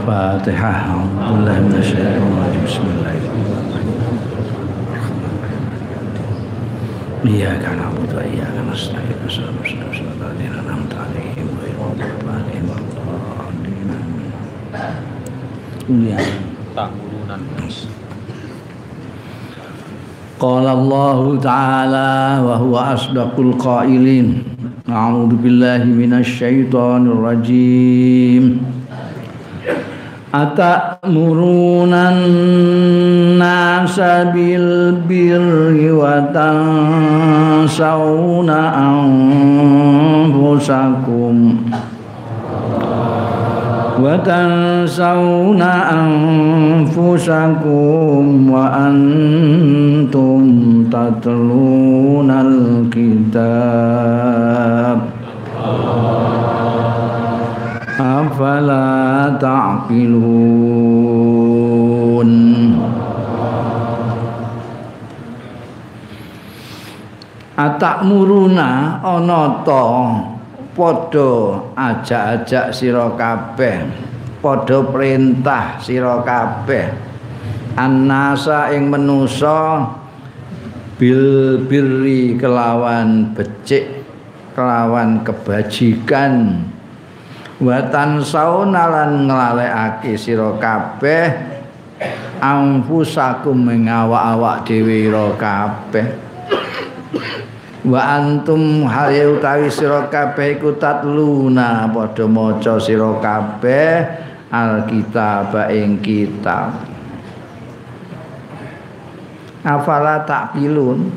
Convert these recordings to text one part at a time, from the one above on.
Al-Fatihah. Alhamdulillah minasyaitonir Bismillahirrahmanirrahim. إياك نعبد وإياك نستعين صراط الذين أنعمت عليهم غير المغضوب عليهم ولا الضالين آمين. tahunan قال الله تعالى وهو أصدق القائلين أعوذ بالله من الشيطان الرجيم أتأمرون الناس بالبر وتنسون أنفسكم وتنسون أنفسكم وأنتم تتلون الكتاب أفلا تعقلون Atakmuruna ana ta padha ajak-ajak sira kabeh padha perintah sira kabeh annasa ing manusa bil birri kelawan becik kelawan kebajikan Watan saunalan nglalekake sira kabeh anfusakum mengawak-awak dhewe kabeh. Wa antum hale utawi sira kabeh iku tatluna padha maca sira kabeh alkitab ing kitab. Afala takilun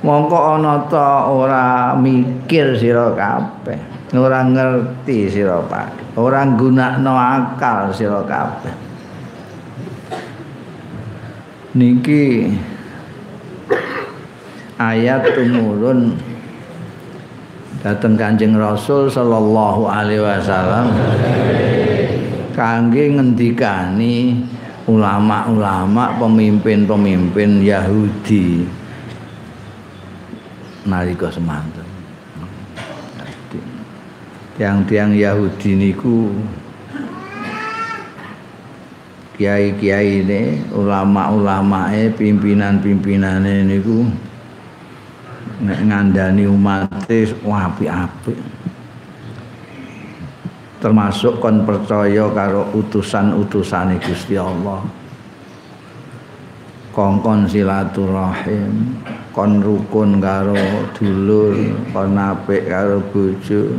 mongko ana ta ora mikir sira kabeh ora ngerti sira kabeh ora gunakno akal sira kabeh. Niki ayat tumurun dateng Kanjeng Rasul sallallahu alaihi wasallam kangge ngendikani ulama-ulama pemimpin-pemimpin Yahudi nalika semanten. Tiang-tiang Yahudi niku kiai-kiai ini ulama-ulama e pimpinan-pimpinane niku ngandani umat apik-apik. Termasuk kon percaya karo utusan-utusane Gusti Allah kongkon silaturahim kon rukun karo dulur kon apik karo bojo.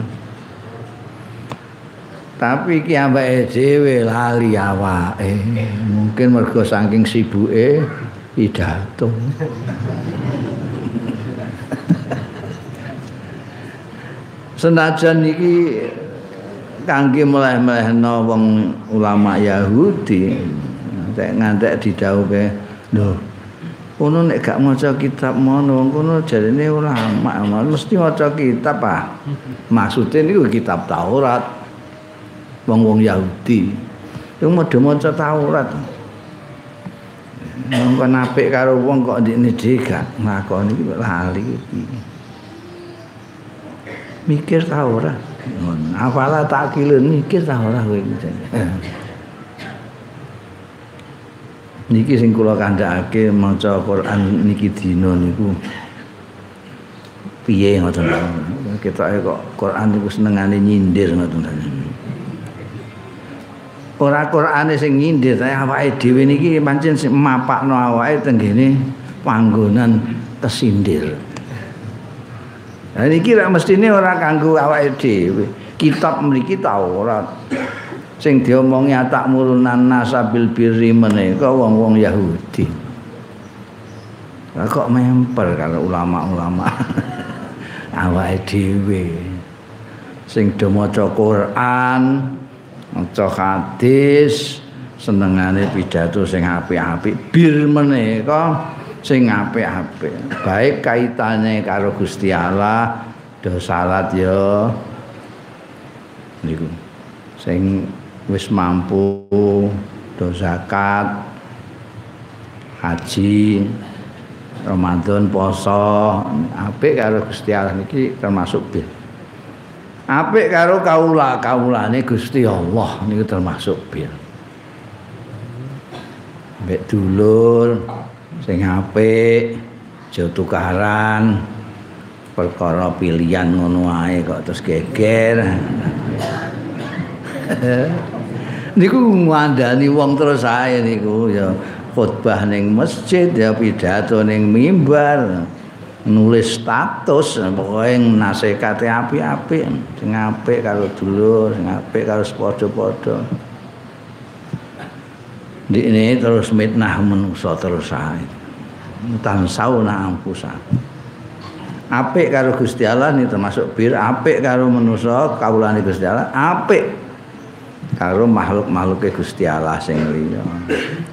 Tapi ki ambeke dhewe lali awake. Mungkin mergo saking sibuke pidato. Senajan iki kangge meleh-melehno wong ulama Yahudi nek ngantek didhawuhe lho kono nek gak maca kitab mono kono jarene ulama mesti maca kitab ah maksude niku kitab Taurat wong-wong Yahudi iku padha maca Taurat Mongko napik karo wong kok ndekne dhewe gak nglakoni iki lali iki. Mikir ta ora? Ngono. Afala takilun mikir ta ora kowe. Niki sing kula kandhakake maca Quran niki dina niku piye ngoten ketoke kok Quran niku senengane nyindir ngoten ora Qurane sing nyindir tapi awake dhewe niki pancen mapakno awake tenggene panggonan kesindir Nah niki ra mestine ora kanggo awake dhewe. Kitab mriki Taurat. Sing diomongi atak murunan nasabil birri menika wong-wong Yahudi. Lah kok memper kalau ulama-ulama awake dhewe. Sing do maca Quran, maca hadis, senengane pidato sing apik-apik bir menika sing apik-apik. Baik kaitane karo Gusti Allah, do salat ya niku. Sing wis mampu do zakat, haji, Ramadan poso, apik karo Gusti Allah niki termasuk bir. Apik karo kaula, kaulane Gusti Allah niku termasuk bir. Mbek dulur, sing apik aja tukaran perkara pilihan ngono ae kok terus geger niku ngandani wong terus ae niku ya. Khotbah ning masjid ya pidato ning mimbar nulis status pokoke nasekate apik-apik sing apik karo dulur sing apik karo padha-padha ini terus mitnah manusia terus ae. Tan sauna ampusa. Apik karo Gusti Allah ini termasuk bir apik karo manusia kawulane Gusti Allah apik karo makhluk-makhluke Gusti Allah sing liya.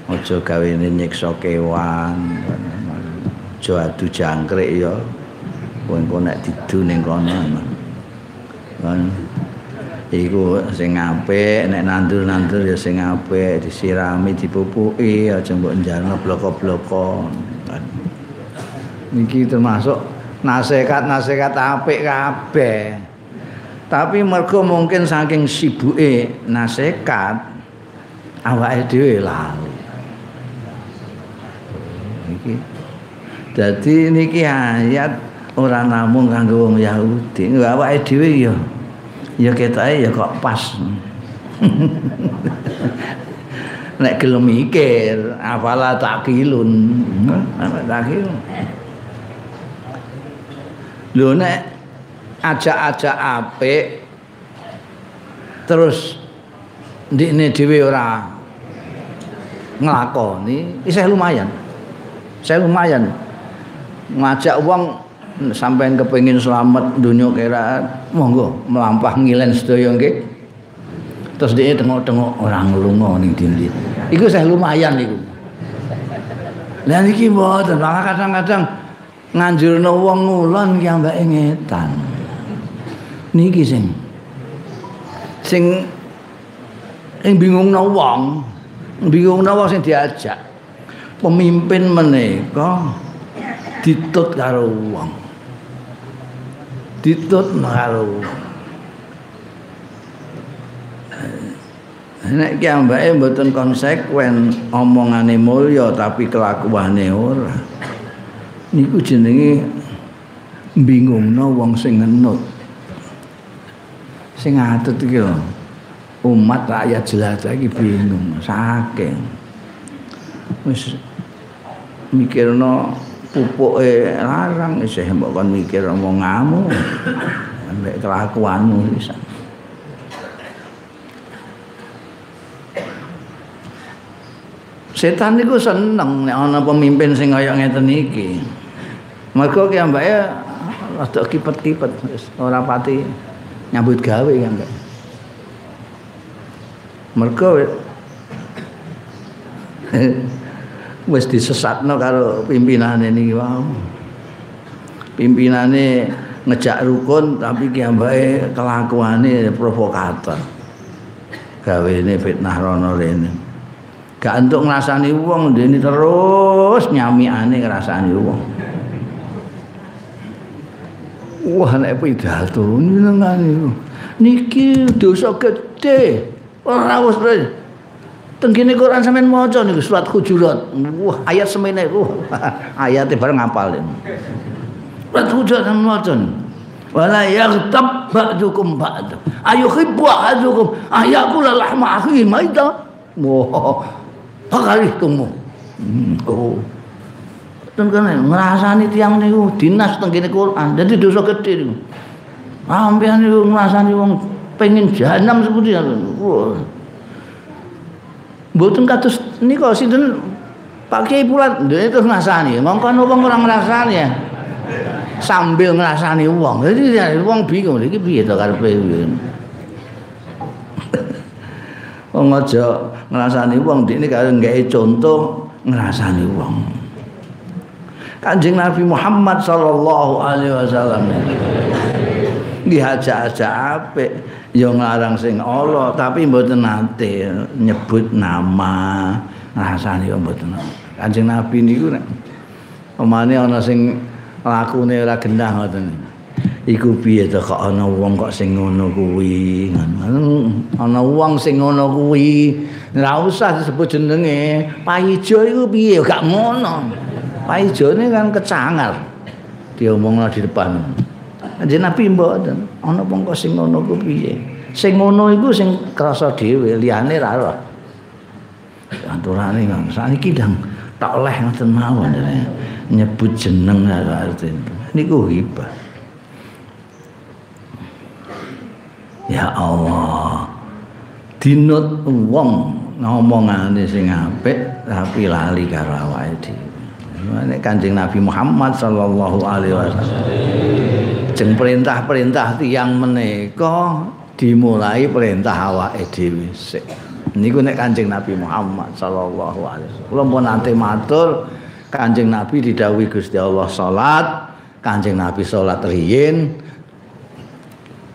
Aja gawe nyiksa kewan aja adu jangkrik ya. Kowe nek didu ning kono iku sing apik nek nandur-nandur ya sing apik disirami dipupuki aja mbok njalno bloko-bloko niki termasuk nasihat-nasihat apik kabeh tapi mergo mungkin saking sibuke nasihat awake dhewe lali niki. Dadi niki ayat ora namung kanggo wong Yahudi. Awake dhewe ya ya ketoke ya kok pas. Nek gelem mikir afala takilun apa takilun lho nek ajak-ajak apik terus ndikne dhewe ora nglakoni isih lumayan. Saya lumayan. Ngajak wong sampean kepengin selamat dunia kira monggo melampah ngilen sedaya nggih. Terus dia tengok-tengok orang lunga ning dindi. Iku saya lumayan iku. Lah niki mboten kadang-kadang nganjurno wong ngulon ki ambek ngetan niki sing? Sing sing bingungno wong. Bingungno wong sing diajak. Pemimpin menika ditut karo wong. Ditut karo nek ki ambake mboten konsekuen omongane mulya tapi kelakuane ora. Niku jenenge bingungno wong sing ngenut sing atut iki umat rakyat jelata iki bingung saking. Wis mikirno pupuke larang isih mbok kon mikir omonganmu ambek kelakuanmu bisa setan niku seneng nek ana pemimpin sing kaya ngeten iki. Mergo ki ambake rada kipet-kipet ora pati nyambut gawe ya mbak mergo wis disesatno karo pimpinane niki wae. Pimpinane ngejak rukun tapi ki ambake kelakuane provokator. Gawene fitnah rono rene. Gak entuk ngrasani wong dene terus nyamiane ngrasani wong. Wah nek pidato nyenengane. Niki dosa gede. Ora wis Tenggene Quran sampean maca niku surat Hujurat. Wah, ayat semene wah, ayate bareng ngapalin. Surat Hujurat sampean maca. Wala yaghtab ba'dukum ba'd. Ayuhibbu ahadukum ayakula lahma akhihi maita. Wah, pakalih tunggu. Hmm, oh. Dan kan ngrasani tiyang niku dinas teng kene Quran. Dadi dosa gedhe niku. Ampean niku ngrasani wong pengen jahanam seperti Wah. Mboten kados nika sinten Pak Kiai Pulat dene terus ngrasani. Mongkon wong ora ngrasani ya. Sambil ngrasani wong. Jadi wong bingung iki piye to karepe piye. Wong aja ngrasani wong dene karo gawe contoh ngrasani wong. Kanjeng Nabi Muhammad sallallahu alaihi wasallam. Nggih aja-aja apik. ya nglarang sing Allah tapi mboten nate nyebut nama. Rasane mboten Kanjeng Nabi niku nek pemane ana sing lakune ora gendah ngoten. Iku piye to kok ana wong kok sing ngono kuwi? Ana wong sing ngono kuwi. Ora usah disebut jenenge. Payijo iku piye? Gak ngono payijone kan kecangar diomongno di depan Kanjeng Nabi mboten ana wong kok sing ngono ku piye. Sing ngono iku sing krasa dhewe, liyane ra ora. Aturane kan saniki ndang tak oleh ngoten mawon nyebut jeneng arti. Niku hibah. Ya Allah. Dinut wong ngomongane sing apik tapi lali karo awake dhewe. Nek Kanjeng Nabi Muhammad sallallahu alaihi wasallam lajeng perintah-perintah tiyang menika dimulai perintah awake dhewe sik. Niku nek Kanjeng Nabi Muhammad sallallahu alaihi wasallam. Nanti matur Kanjeng Nabi didhawuhi Gusti Allah salat, Kanjeng Nabi salat riyin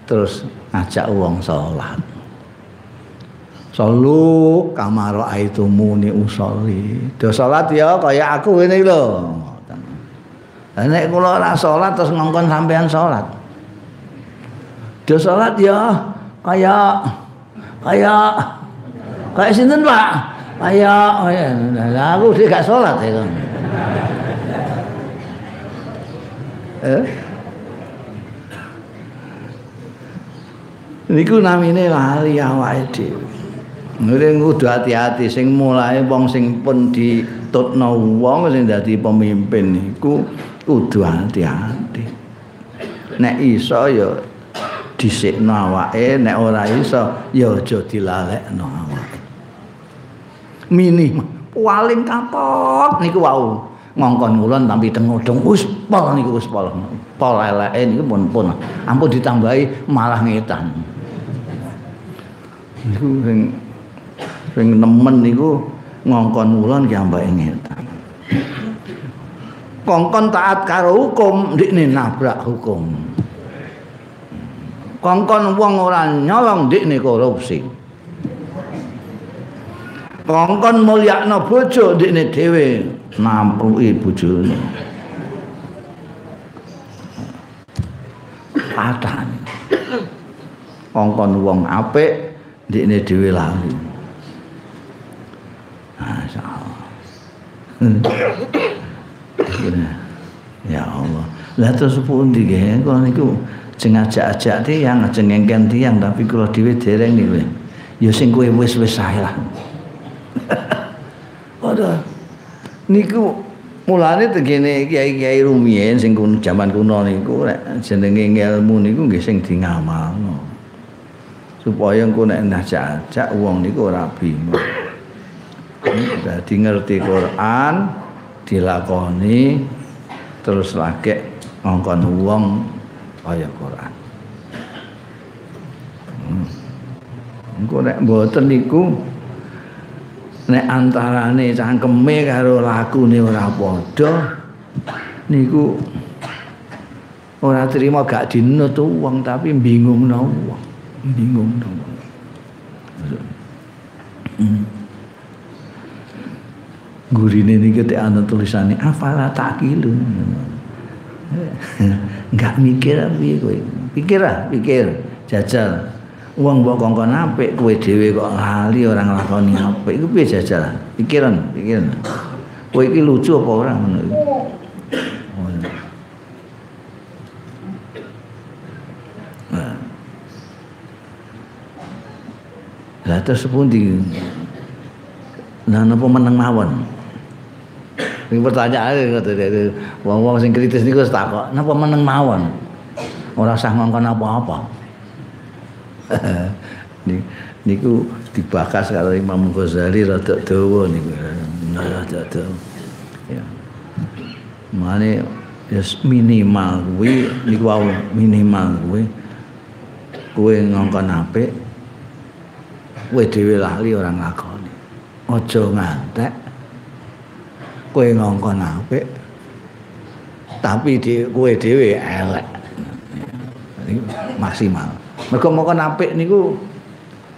terus ngajak wong salat. Salu kamar itu muni usolli. Do salat ya kaya aku ngene lho. Nek kula ora salat terus ngongkon sampean salat. Dia salat ya kaya kaya kaya sinten Pak? Kaya oh ya, aku sih gak salat ya. Eh? Niku namine lali awake dhewe. Ngene kudu hati-hati sing mulai wong sing pun ditutno wong sing dadi pemimpin niku kudu hati-hati. Nek iso ya dhisikno awake, nek ora iso ya aja dilalekno awake. Mini paling kapok niku wau ngongkon ngulon tapi tengodong wis pol niku wis pol. Pol eleke niku pun pun ampun ditambahi malah ngetan. Niku sing sing nemen niku ngongkon ngulon ki ambake ngetan. kongkon taat karo hukum ndikne nabrak hukum. Kongkon wong ora nyolong ndikne korupsi. Kongkon mulyakno bojo ndikne dhewe nampuki bojone. Atan kongkon wong apik ndikne dhewe lali Ya Allah. Lah terus pundi nggih kok niku jeng ajak-ajak tiyang, jeng ngengken tapi kula dhewe dereng niku. Ya sing kowe wis-wis lah. Padha niku mulane tegene kiai-kiai rumiyin sing kuno jaman kuno niku nek jenenge ilmu niku nggih sing di ngamalno. Supaya engko nek ajak-ajak wong niku ora bingung. Dadi ngerti Quran, dilakoni terus lagi ngongkon wong kaya Quran. Hmm. Engko nek mboten niku nek antarane cangkeme karo lakune ora padha niku ora terima gak dinut wong tapi bingung wong. Bingung wong. Hmm. Gurine niki tek ana tulisane afala takilu enggak mikir piye kowe. Pikir ah pikir. Jajal. Wong mbok kongkon apik kowe dhewe kok lali ora nglakoni apik. Iku piye jajal? Pikiran pikiran. Kowe iki lucu apa ora ngono? Iku Lah terus pundi? Nah napa meneng mawon? Ini pertanyaan ngoten wong-wong sing kritis niku takok, napa meneng mawon? Ora usah ngongkon apa-apa. niku dibakas karo Imam Ghazali rada dawa niku. Rada dawa. Ya. Mane yes, minimal kuwi niku wau minimal kuwi kowe ngongkon apik kowe dhewe lali ora ngakoni. Aja ngantek kowe ngongkon apik tapi di kowe dhewe elek. maksimal. Mergo mongkon apik niku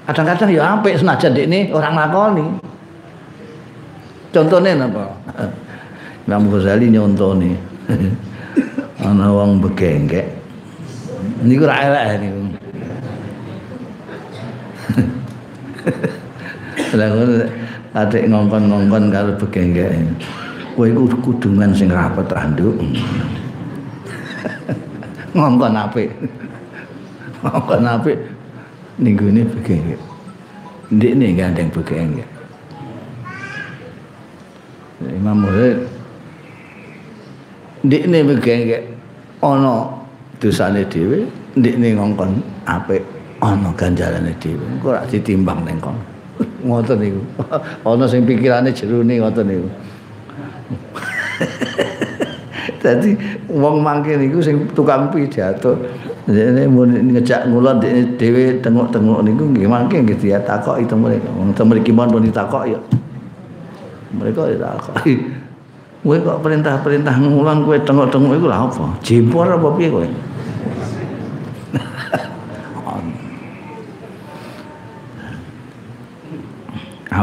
kadang-kadang ya apik senajan dekne ora nglakoni. Contone napa? Imam Ghazali nyontone. Ana wong begenggek. Niku ra elek niku. Lah ngono atik ngongkon-ngongkon karo begenggek. Kowe iku kudungan sing rapet randuk. ngongkon apik. ngongkon apik ning gone begenge. Ndekne gandeng begenge. Imam Muhammad ndekne begenge ana dosane dhewe, ndekne ngongkon apik ana ganjarane dhewe. Engko ora ditimbang ning kono. Ngoten niku. Ana sing pikirane jerone ngoten niku. Dadi wong mangke niku sing tukang pidato dene ngejak ngulon dhewe tengok-tengok niku nggih mangke nggih ditakoki teng mriki. Wong teng mriki mon pun ditakoki ya. Mereka ditakoki. Kowe kok perintah-perintah ngulon kowe tengok-tengok iku lha apa? Jimpor apa piye?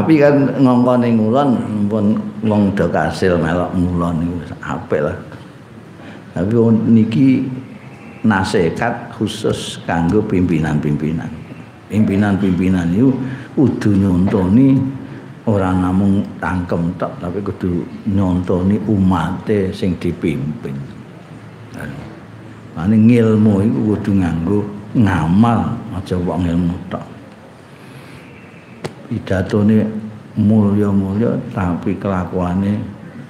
Tapi kan ngongkone ngulon pun wong do kasil melok ngulon niku apik lah. Tapi niki nasihat khusus kanggo pimpinan-pimpinan. Pimpinan-pimpinan itu kudu nyontoni ora namung tangkem tok tapi kudu nyontoni umate sing dipimpin. Mane ngilmu iku kudu nganggo ngamal aja kok ngilmu tok. Pidatone mulya-mulya tapi kelakuane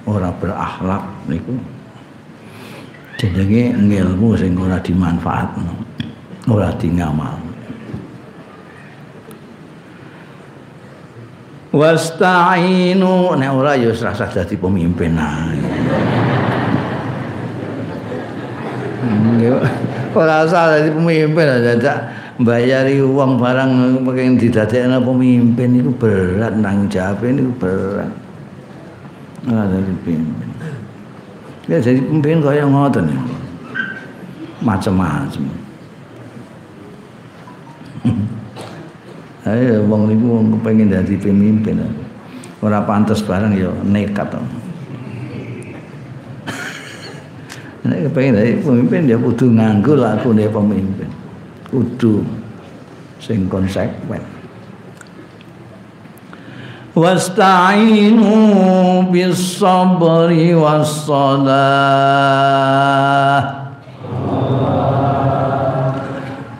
ora berakhlak niku. Jenenge ngilmu sing ora dimanfaatno ora dingamal. Wasta'inu nek ora ya rasa dadi pemimpin ae. Ora usah dadi pemimpin dadak bayari uang barang pengen didadekno pemimpin itu berat nang jawab ini berat ora dadi pemimpin Ya jadi pemimpin kaya ngoten ya. Macam-macam. Ayo wong niku wong kepengin dadi pemimpin. Ora pantes barang ya nekat. Nek kepengin dadi pemimpin ya kudu nganggo lakune pemimpin kudu sing konsekuen. Wasta'inu bis sabri was salah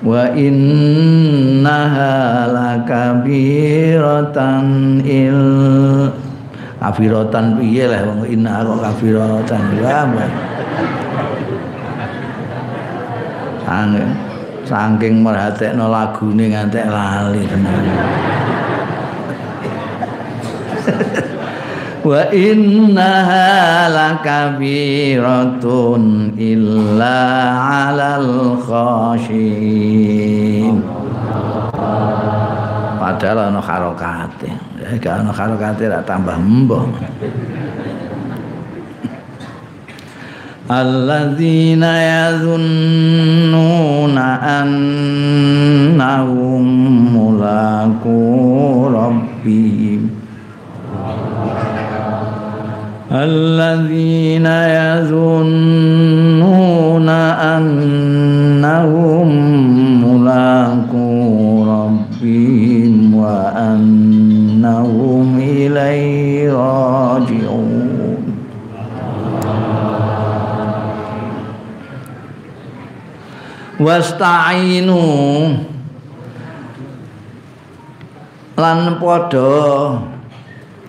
wa innaha lakabiratan il kafiratan piye lah wong inna kok kafiratan? Ya? Angin. Saking merhatekno lagune ngantek lali tenan wa innaha lakabiratun illa 'alal khashin. Padahal ana harokate ya gak ana harokate ra tambah mbah الذين يظنون أنهم ملاقو ربهم. الذين يظنون wasta'inu. Lan padha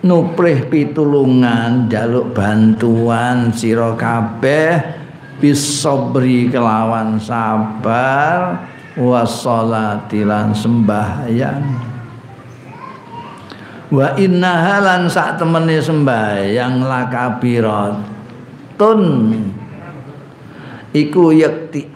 nuprih pitulungan jaluk bantuan sira kabeh bisobri kelawan sabar wassalati lan sembahyang. Wa inna halan sak temene sembahyang lakabiratun. Iku yakti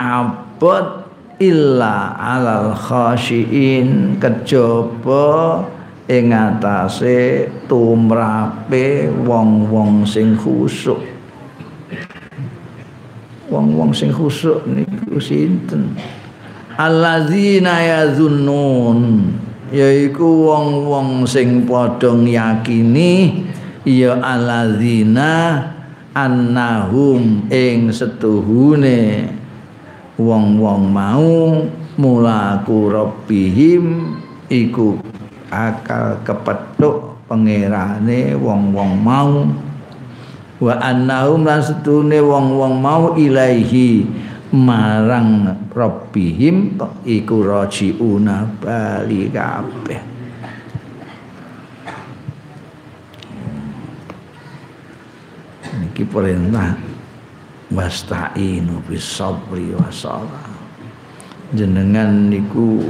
abad illa alal khashiin kejaba ing atase tumrape wong-wong sing khusuk. Wong-wong sing khusuk niku sinten? Alladzina yazunnun yaiku wong-wong sing padha yakini ya alladzina annahum ing setuhune wong-wong mau mulaku rabbihim iku akal kepethuk pangerane wong-wong mau. Wa annahum lan setune wong-wong mau ilaihi marang rabbihim iku rajiuna bali kabeh. Niki perintah wasta'inu bis sabri wasalah jenengan niku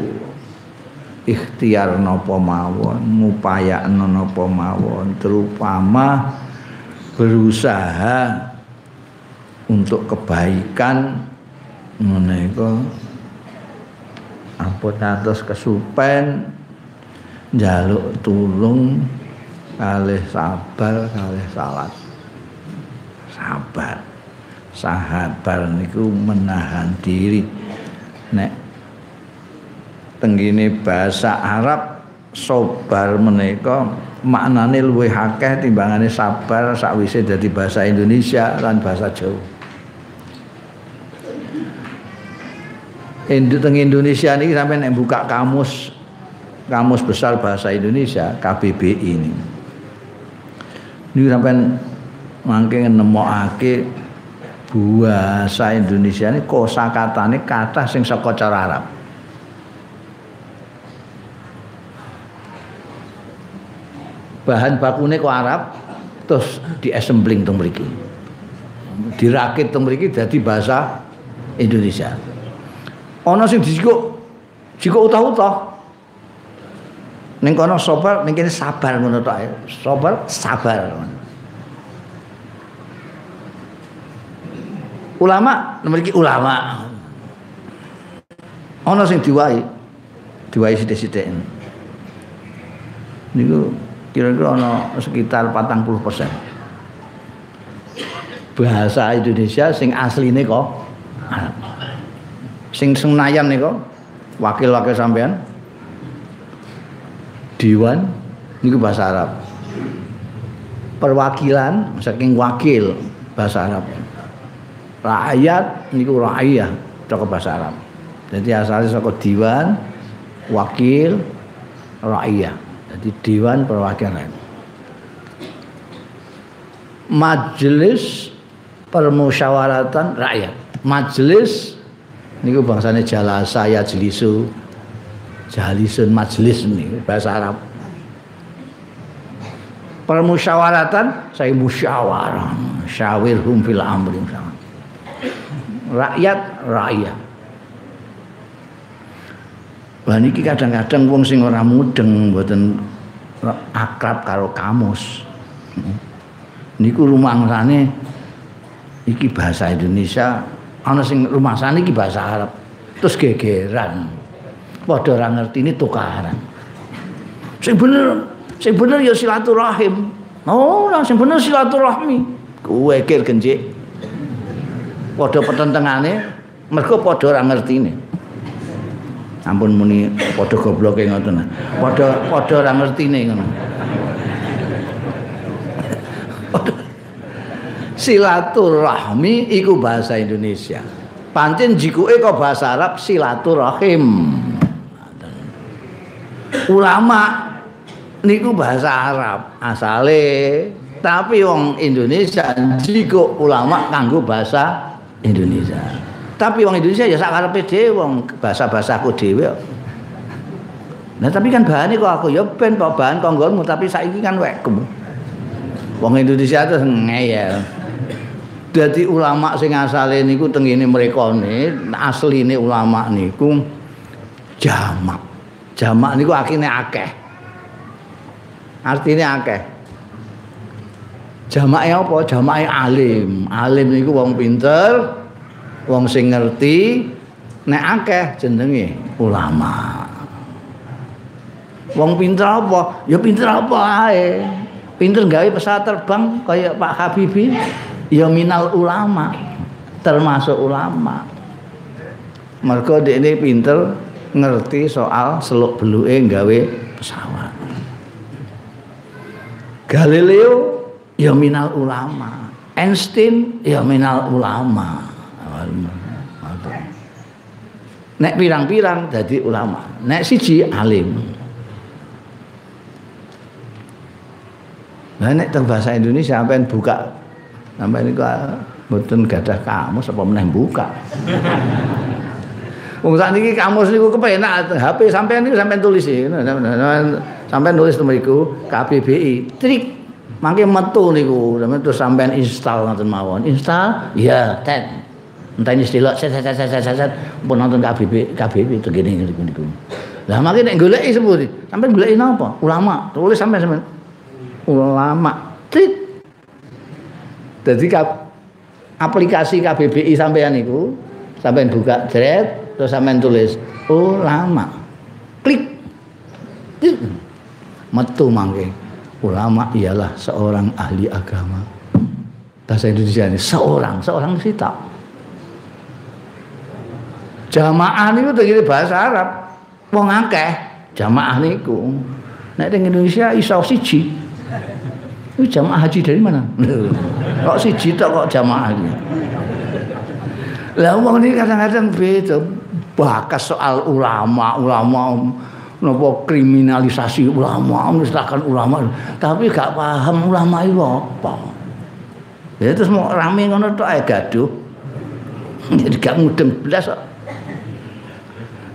ikhtiar napa mawon ngupayakno napa mawon terutama berusaha untuk kebaikan menika ampun atus kesupen jaluk tulung kalih sabar kalih salat. Sabar sahabar niku menahan diri nek tenggine bahasa Arab sobar menika maknane luwih akeh timbangane sabar sakwise dadi bahasa Indonesia lan bahasa Jawa. Indo teng Indonesia ini sampai nek buka kamus kamus besar bahasa Indonesia KBBI ini. Ini sampai mangke nemokake bahasa Indonesia ini kosakatane kata sing saka cara Arab. bahan bakune kok Arab terus diassembling teng mriki. Dirakit teng mriki dadi bahasa Indonesia. Ana sing dijikuk jikuk utah-utah. Ning kono sabar, ning sabar ngono tok Sabar, sabar. Ulama, mriki ulama. Ana sing diwai. Diwai sithik-sithik. Niku kira-kira ada sekitar 40 persen bahasa Indonesia sing asli ini kok sing senayan nih kok wakil-wakil sampean Diwan ini bahasa Arab perwakilan saking wakil bahasa Arab rakyat ini rakyat cokok bahasa Arab. Jadi asalnya saka diwan wakil rakyat. Jadi dewan perwakilan. Majelis permusyawaratan rakyat. Majelis niku bangsane jalasa ya jelisu jalisun majelis ini bahasa Arab. Permusyawaratan saya musyawarah syawirhum fil amri rakyat rakyat Lah niki kadang-kadang wong sing ora mudeng mboten akrab karo kamus. Niku rumangsane iki bahasa Indonesia, ana sing rumangsane iki bahasa Arab. Terus gegeran. Padha ora ngerti ini tukaran. Sing bener, sing bener ya silaturahim. Oh, sing bener silaturahmi. Kuwe kir genjik. Padha petentengane mergo padha ora ngertine. ampun muni padha gobloke ngoten. Padha padha ora ngertine ngono. Silaturahmi iku bahasa Indonesia. Pancen jikuke kok bahasa Arab silaturahim. Ulama niku bahasa Arab asale. Tapi wong Indonesia jika ulama kanggo bahasa Indonesia. Tapi wong Indonesia ya sak karepe dhewe wong bahasa-bahasaku dhewe. Nah tapi kan bahannya kok aku ya ben kok bahan konggonmu tapi saiki kan wekku. Wong Indonesia itu ngeyel. Jadi ulama sing asale niku tengene mereka nih, asline ulama niku jamak. Jamak niku akhirnya akeh. Artinya akeh. Jamake apa? Jamake alim. Alim niku wong pinter, wong sing ngerti, nek akeh jenenge ulama. Wong pinter apa? Ya pinter apa ae. Pinter gawe pesawat terbang kayak Pak Habibie. ya minal ulama termasuk ulama mergo ini pinter ngerti soal seluk beluke gawe pesawat Galileo ya minal ulama Einstein ya minal ulama nek pirang-pirang jadi ulama nek siji alim Nah, nek bahasa Indonesia sampean buka Sampai ini kok mboten gadah kamus apa meneh buka. Wong sak niki kamus niku kepenak HP sampean niku sampean tulis iki. Sampean nulis mriku KBBI. Trik mangke metu niku terus sampean install ngoten mawon. Install ya ten. Entah ini istilah set set set set set pun nonton KBB KBB itu gini niku niku. Lah mangke nek goleki sepundi? Sampean goleki napa? Ulama. Tulis sampean sampean. Ulama. Trik Jadi aplikasi KBBI sampean itu sampean buka thread terus sampean tulis ulama. Klik. Metu mangke. Ulama ialah seorang ahli agama. Bahasa Indonesia ini seorang, seorang sita. Jamaah niku tegese bahasa Arab. Wong akeh jamaah niku. Nek ning Indonesia iso siji. Itu jamaah haji dari mana? kok si tok kok jamaah ini? Lah wong ini kadang-kadang beda bakas soal ulama, ulama nopo kriminalisasi ulama, misalkan ulama, tapi gak paham ulama itu apa. Ya terus mau rame ngono tok ae gaduh. Jadi gak mudeng belas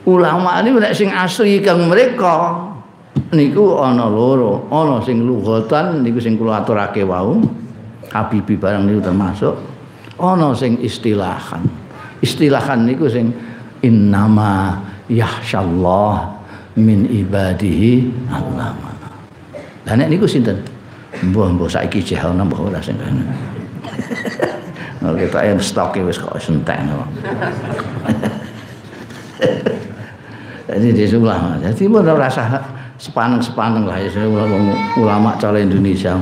Ulama ini nek sing asli kang mereka niku ana loro, ana sing lughatan niku sing kula aturake wau. Habibi barang niku termasuk ana sing istilahan. Istilahan niku sing innama yahsyallah min ibadihi allama. Lah nek niku sinten? Mbah mbah saiki jeh ana mbah ora sing kene. Oke, tak yang stok wis kok sentek. Jadi di sebelah, jadi mau rasa sepaneng-sepaneng lah ya ulama cara Indonesia.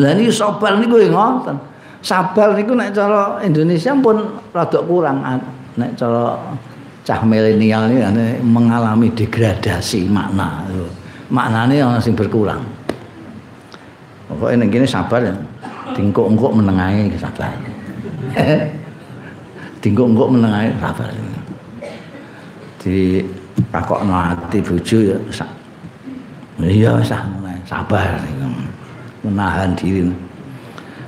Lah ini sabar niku ngoten. Sabar niku nek cara Indonesia pun rada kurang nek cara cah milenial ini mengalami degradasi makna. Maknane ana sing berkurang. Pokoknya ning kene sabar ya. Tingkuk-engkuk menengahe sabar. Tingkuk-engkuk menengahe sabar. Di takokno ati bojo ya iya sah sabar menahan diri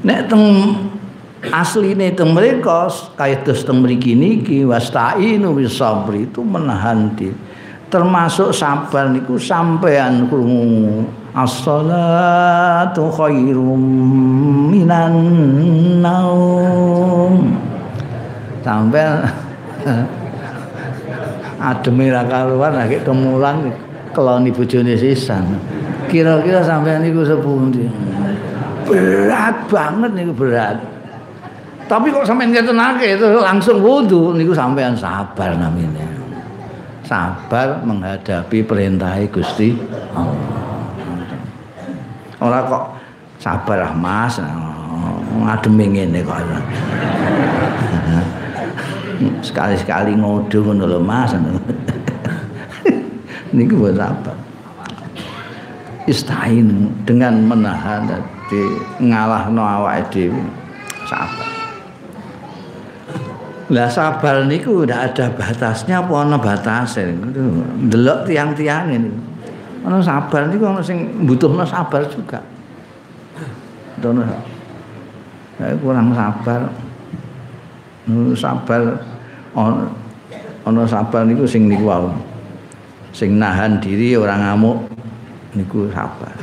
nek teng asline teng mereka kaya terus teng mriki niki wastainu bisabri itu menahan diri termasuk sabar niku sampean krungu as-salatu khairum minan naum sampean ademe ra karuan lagi kemulan keloni bojone sisan. Kira-kira sampean niku sepundi? Berat banget niku berat. Tapi kok sampean ngetenake itu langsung wudu niku sampean sabar namanya. Sabar menghadapi perintah Gusti Allah. Ora kok sabar ah Mas. Ngademi ngene kok. sekali-sekali ngodo ngono lho Mas. Niku buat apa? Istain dengan menahan di ngalahno awake dhewe. Sabar. Lah sabar niku ndak ada batasnya apa ana batase. Delok tiang-tiang ini. Ana sabar niku ana sing butuhno sabar juga. Dono. Saya kurang sabar. Sabar ono sabar niku sing niku wae. Sing nahan diri orang ngamuk niku sabar.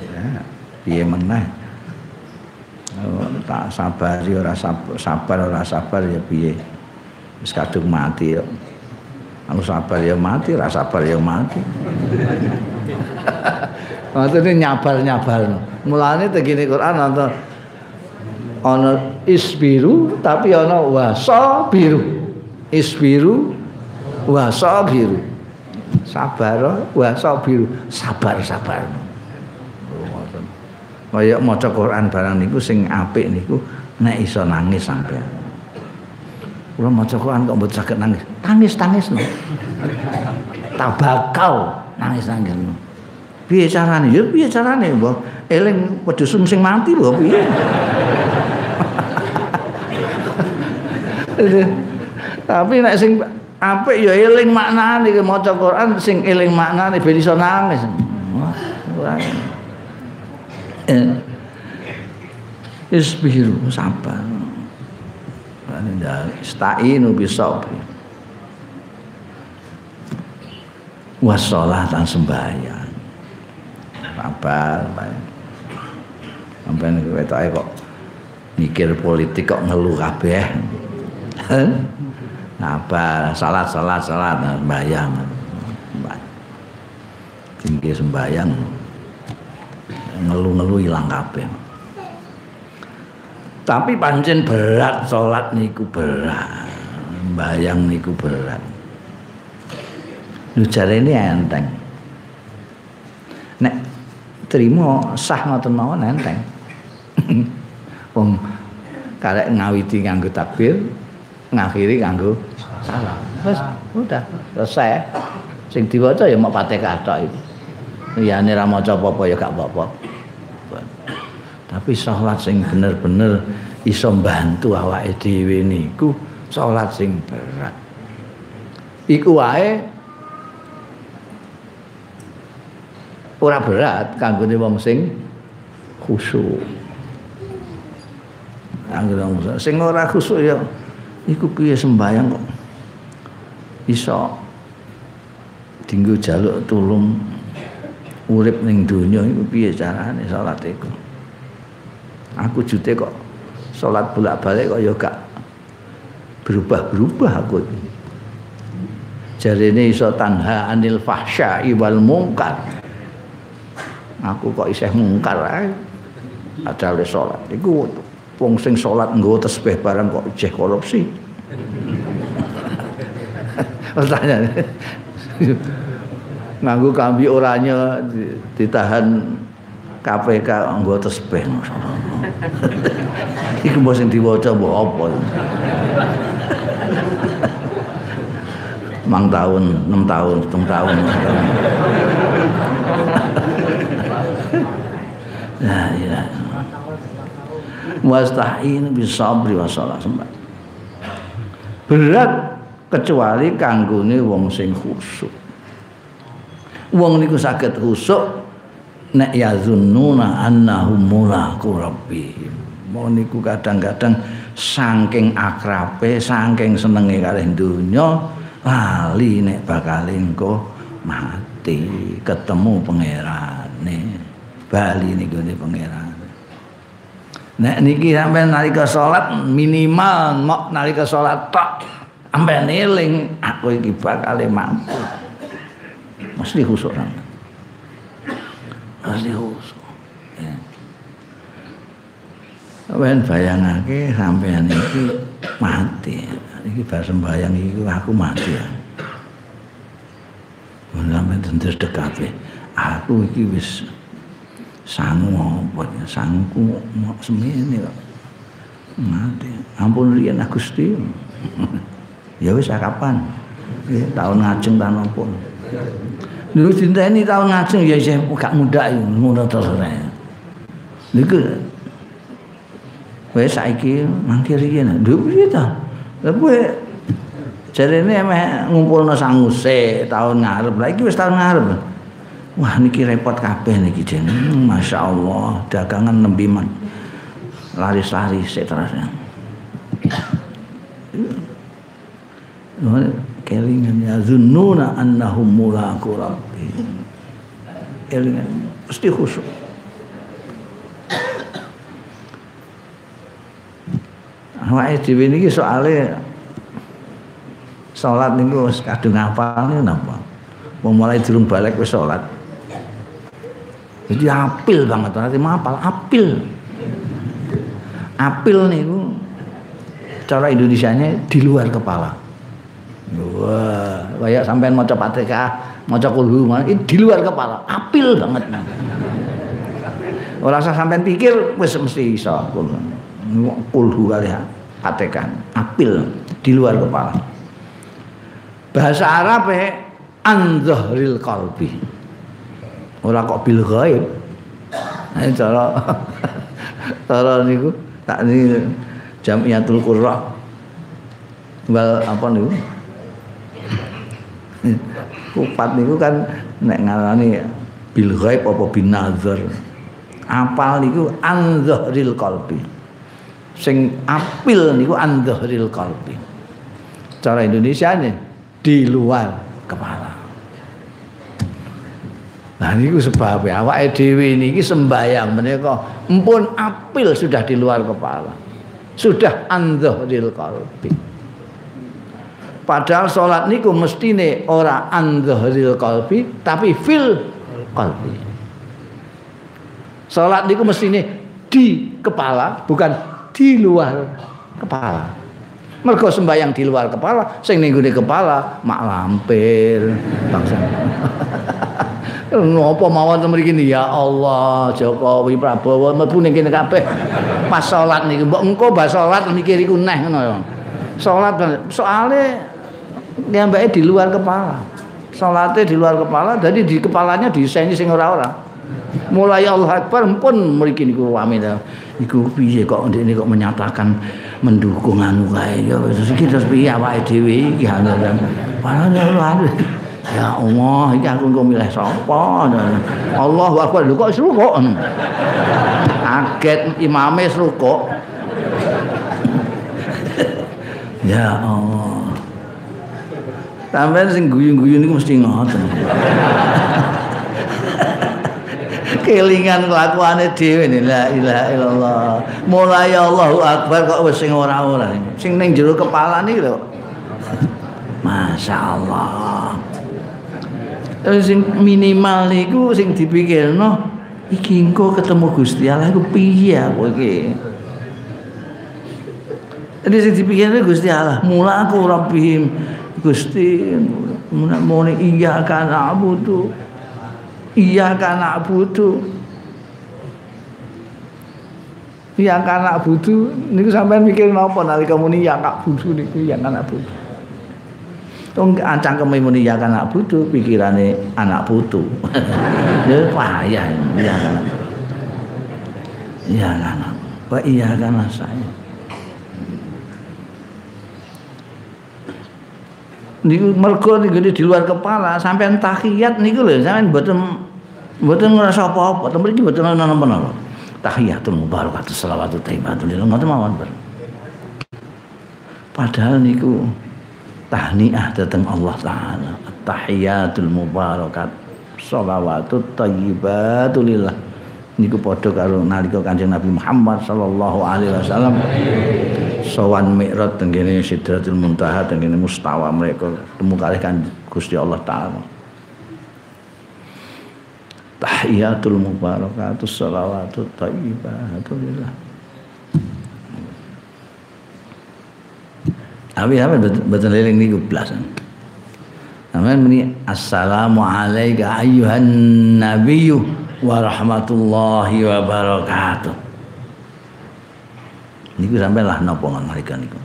Ya, piye meneh. Oh, tak sabar ya ora sabar, sabar ora sabar ya piye. Wis kadung mati ya. Aku sabar ya mati, rasa sabar ya mati. Maksudnya nyabar-nyabar. Mulane tegene Quran ana ana isbiru tapi ana wasa biru. Isbiru wasa biru. Sabar wasa biru. Sabar-sabar. Kaya maca Quran barang niku sing apik niku nek iso nangis sampean. Kula maca Quran kok mboten saged nangis. Tangis-tangis no. Tabakau nangis-nangis no. Piye carane? Ya piye carane, Mbah? Eling wedhus sing mati lho piye? Tapi nek sing apik ya eling maknane maca Quran sing eling maknane ben iso nangis. Eh. Isbiru sabar. Ista'inu bisabri. Wassalatan sembahyang. Sabar, sampai wetoke kok mikir politik kok ngeluh kabeh. Sabar, salat salat salat sembahyang. Tinggi sembahyang. Ngeluh-ngeluh ilang kabeh. Tapi pancen berat salat niku berat. Bayang niku berat. Lu ini enteng. Nek terima sah ngoten mawon enteng. Wong karek ngawiti nganggo takbir, ngakhiri nganggo salam. Wes udah selesai. Sing diwaca ya mok Fatihah tok iki. Liyane ra maca apa-apa ya gak apa-apa. tapi sholat sing bener-bener iso mbantu awake dhewe niku sholat sing berat. Iku wae ora berat kanggo wong sing khusyuk. Kanggo wong sing ora khusyuk ya iku piye sembayang kok iso dinggo jaluk tulung urip ning donya iku piye carane salat iku? Aku jute kok salat bolak-balik kok ya gak berubah-berubah aku. Jarene iso tanha anil fahsya'i wal mungkar aku kok isih mungkar ae. Ada le salat. Iku wong sing salat nggo tasbih barang kok jeh korupsi. Pertanyaan nganggo kambi oranye ditahan KPK nggo tesbih. Iku mbok sing diwaca mbok apa? Mang tahun, 6 tahun, 7 tahun. Ya, ya. Wasta'in bisabri wa salat Berat kecuali kanggone wong sing khusuk. Wong niku saged khusuk nek yazunnuna annahum mulaqu rabbihim. Mau niku kadang-kadang saking akrabe saking senenge kalih donya lali nek bakal engko mati ketemu pangerane. Bali niku ne pangeran. Nek niki sampai nalika salat minimal mok nalika salat tok sampai eling aku iki bakal mampu mesti khusuk pasti khusus. Ya. Wen bayangake sampean iki mati. Iki bar sembayang iki aku mati ya. Sampeyan tentu dekate. Aku iki wis sangu apa ya sangku semene kok. Mati. Ampun riyen Gusti. ya wis kapan? Ya, tahun ngajeng ta napa? Dulu ini tahun ngajeng ya saya gak muda muda terus Niku Wes saiki mangkir iki nah. Dulu piye ta? Tapi jarene emeh ngumpulno sanguse tahun ngarep. Lah iki tahun ngarep. Wah niki repot kabeh niki jen. Masya Allah dagangan nembi man. Laris-laris terus. Kelingan ya zunnuna annahum mulaqu rabbi. Kelingan mesti khusyuk. Awake dhewe niki soalé salat niku wis kadung ngapal napa. Mau mulai durung balik wis salat. Jadi apil banget, nanti mapal apil. Apil niku cara Indonesianya di luar kepala. Wah, kayak sampean maca Fatihah, maca kulhu, di luar kepala, apil banget. Ora usah sampean pikir wis mesti iso kulhu. Kulhu kali ya, Fatihah, apil di luar kepala. Bahasa Arab eh an qalbi ora kok bil ghaib ini cara cara niku tak ni jamiatul qurra wal apa niku kupat niku kan nek ngarani bil ghaib apa bin nazar apal niku an zahril sing apil niku an zahril qalbi cara Indonesia nih di luar kepala Nah niku sebab awake dhewe niki sembayang menika empun apil sudah di luar kepala. Sudah andzahril qalbi. Padahal salat niku mestine ora andzahril qalbi tapi fil qalbi. Salat niku mestine di kepala bukan di luar kepala. Mergo sembayang di luar kepala, sing ning kepala mak lampir bangsa. Ngopo mawon mriki ya Allah Jokowi Prabowo mlebu ning kene kabeh pas salat niki mbok engko bas salat mikir iku neh ngono. Salat soalnya nyambake di luar kepala. Salate di luar kepala jadi di kepalanya diseni sing ora-ora. Mulai Allah Akbar pun mriki niku wami Iku piye kok ndekne kok menyatakan mendukung anu kae ya terus iki terus piye awake dhewe iki Padahal Ya Allah, iki aku engko milih sapa? Allahu Akbar. Lho kok rukuk ngono. Kaget imame rukuk. ya Allah. Sampai sing guyu-guyu niku mesti ngoten. kelingan kelakuane dhewe la ilaha illallah. Mulai Allahu Akbar kok wis sing ora-ora. Sing ning jero kepala niki lho. Masya Allah. sing minimal niku sing dipikirno iki engko ketemu Gusti Allah iku piye aku iki Jadi sing dipikirno Gusti Allah mula aku rabbihim Gusti muni iya kan abudu iya kan abudu iya kan abudu niku sampean mikir napa nalika muni iya kan abudu niku iya kan abudu Wong cangkeme muni ya kan anak putu, pikirane anak putu. ya payah ya kan. Ya kan. Wa iya kan saya. Niku mergo niku di luar kepala sampai tahiyat niku lho sampean mboten mboten ngrasa apa-apa, tapi mriki mboten ana napa-napa. Tahiyatul mubarakatus shalawatu thayyibatul lillah ngoten mawon. Padahal niku tahniah datang Allah Ta'ala tahiyatul mubarakat salawatut tayyibatulillah niku padha karo nalika Kanjeng Nabi Muhammad sallallahu alaihi wasallam. Sowan mi'raj tenggene Sidratul Muntaha tenggene mustawa mereka temu kalih kan Gusti Allah taala. Tahiyatul mubarakatus salawatut tayyibatulillah Tapi apa betul eling niku blas. Amin muni assalamu alayka ayyuhan nabiyyu wa rahmatullahi wa barakatuh. Niku sampai lah ngon mereka niku.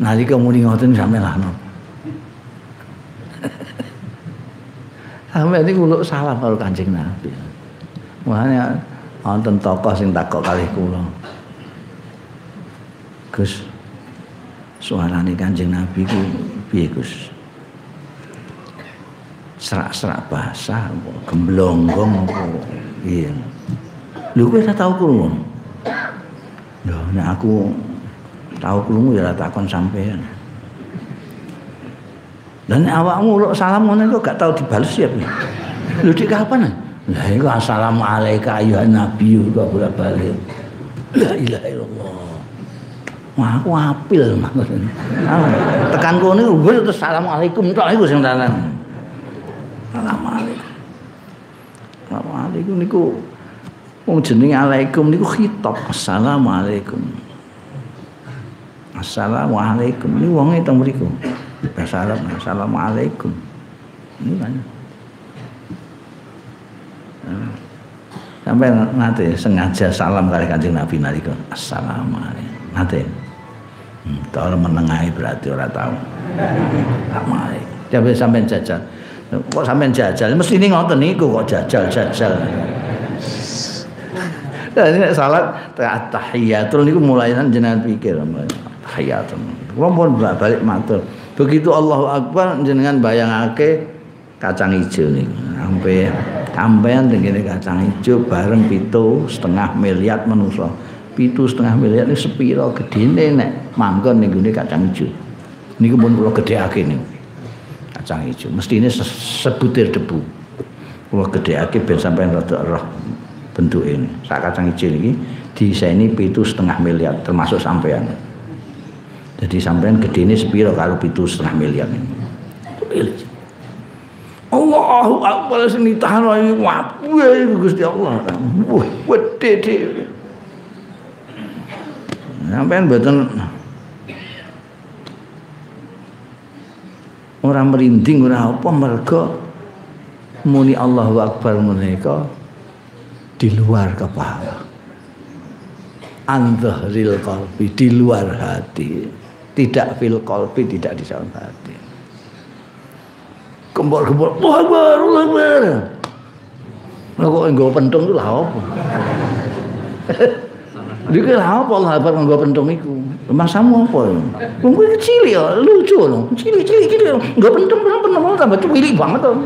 Nalika muni ngoten sampai lah nopo. sampai niku luk salam karo Kanjeng Nabi. Makanya wonten tokoh sing takok kalih kula. Gus, suarane Kanjeng Nabi ku piye? Serak-serak bahasa gemblonggong iya. Lho kowe ora tau krungu? Lho nek aku tau krungu ya takon sampean dan awakmu lho salam ngono kok gak tau dibales ya lho dik kapan? Lah iku assalamualaikum ayuhan nabi kok bolak-balik. La ilaha illallah Wah, aku apil tekan kono gue terus assalamualaikum tok iku sing assalamualaikum. Assalamualaikum. Niku wong jenenge alaikum niku khitab. Assalamualaikum. Assalamualaikum. Ini wonge teng mriku? Bahasa Arab assalamualaikum. Ini kan. Sampai nanti sengaja salam kali kanjeng Nabi nalika. Assalamualaikum. Nanti Hmm, menengahi berarti orang tahu. Mari. Dia sampai jajal. Kok sampai jajal? Mesti ini ngotot niku kok jajal jajal. Dan ini salat tahiyatul niku mulai jenengan pikir tahiyatul. Kula pun balik matur. Begitu Allahu Akbar jenengan bayangake kacang hijau nih sampai sampean dengan kacang hijau bareng pitu setengah miliar manusia pitu setengah miliar ini sepiro gedine nek mangkon gone kacang ijo. Niku pun kula gedheake niku. Kacang ijo mesti ini sebutir debu. Kula gedheake ben sampean rada roh bentuk ini. Sak kacang ijo iki diiseni pitu setengah miliar termasuk sampean. Jadi sampean gedene sepiro kalau pitu setengah miliar ini. Allahu akbar sing tahan wae wae Gusti Allah. Wah, wedhe sampean mboten ora merinding ora apa mergo muni Allahu Akbar menika di luar kepala andhahril qalbi di luar hati tidak fil qalbi tidak di dalam hati gembor-gembor Allahu Akbar Allahu Akbar Lah kok nggo pentung itu lah apa? Dia kira apa Allah apa nggo pentung iku? Masamu apa? Wong kuwi kecil ya, lucu loh. Cilik-cilik pentung pentung pentung tambah cilik banget tuh.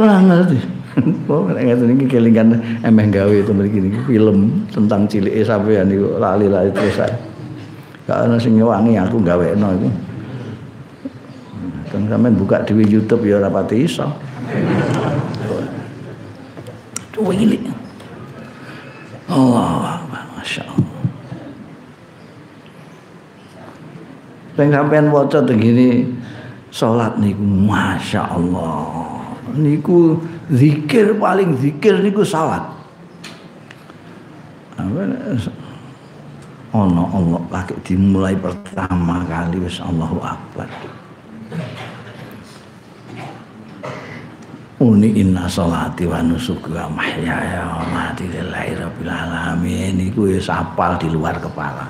Ora ngerti. Oh, nek ngeten iki kelingan emeh gawe itu mriki niki film tentang cilike sampean niku lali-lali terus ae. Gak ana sing nyewangi aku gawekno iku. Kan sampean buka di YouTube ya ora pati iso. Wili. Allah, Masya Allah. Sing sampean waca begini salat niku Masya Allah. Niku zikir paling zikir niku salat. Ono Allah lagi dimulai pertama kali wis Allahu Akbar. Uni inna sholati wa nusuki wa mahyaya wa mati lillahi rabbil alamin iku wis apal di luar kepala.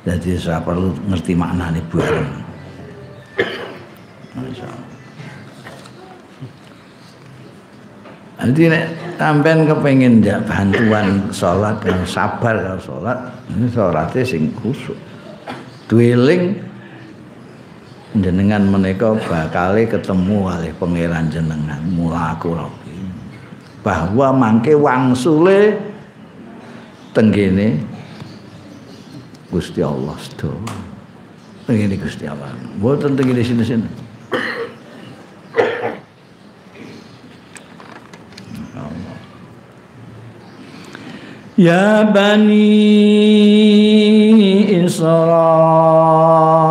Jadi saya perlu ngerti maknane bareng. Jadi nek sampean kepengin ya bantuan sholat dan sabar kalau sholat, ini sholatnya sing kusuk. Dwelling jenengan menika bakal ketemu oleh pangeran jenengan. Mulaku robi. Bahwa mangke wangsule tenggene Gusti Allah sedo tenggene Gusti Allah. Mboten tenggene sini-sini. Ya Bani Israel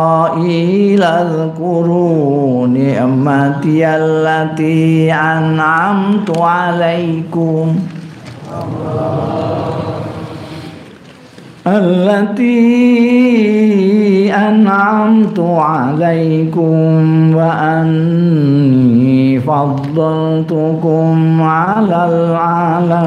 قيل اذكروا نعمتي التي أنعمت عليكم. التي أنعمت عليكم وأني فضلتكم على العالمين.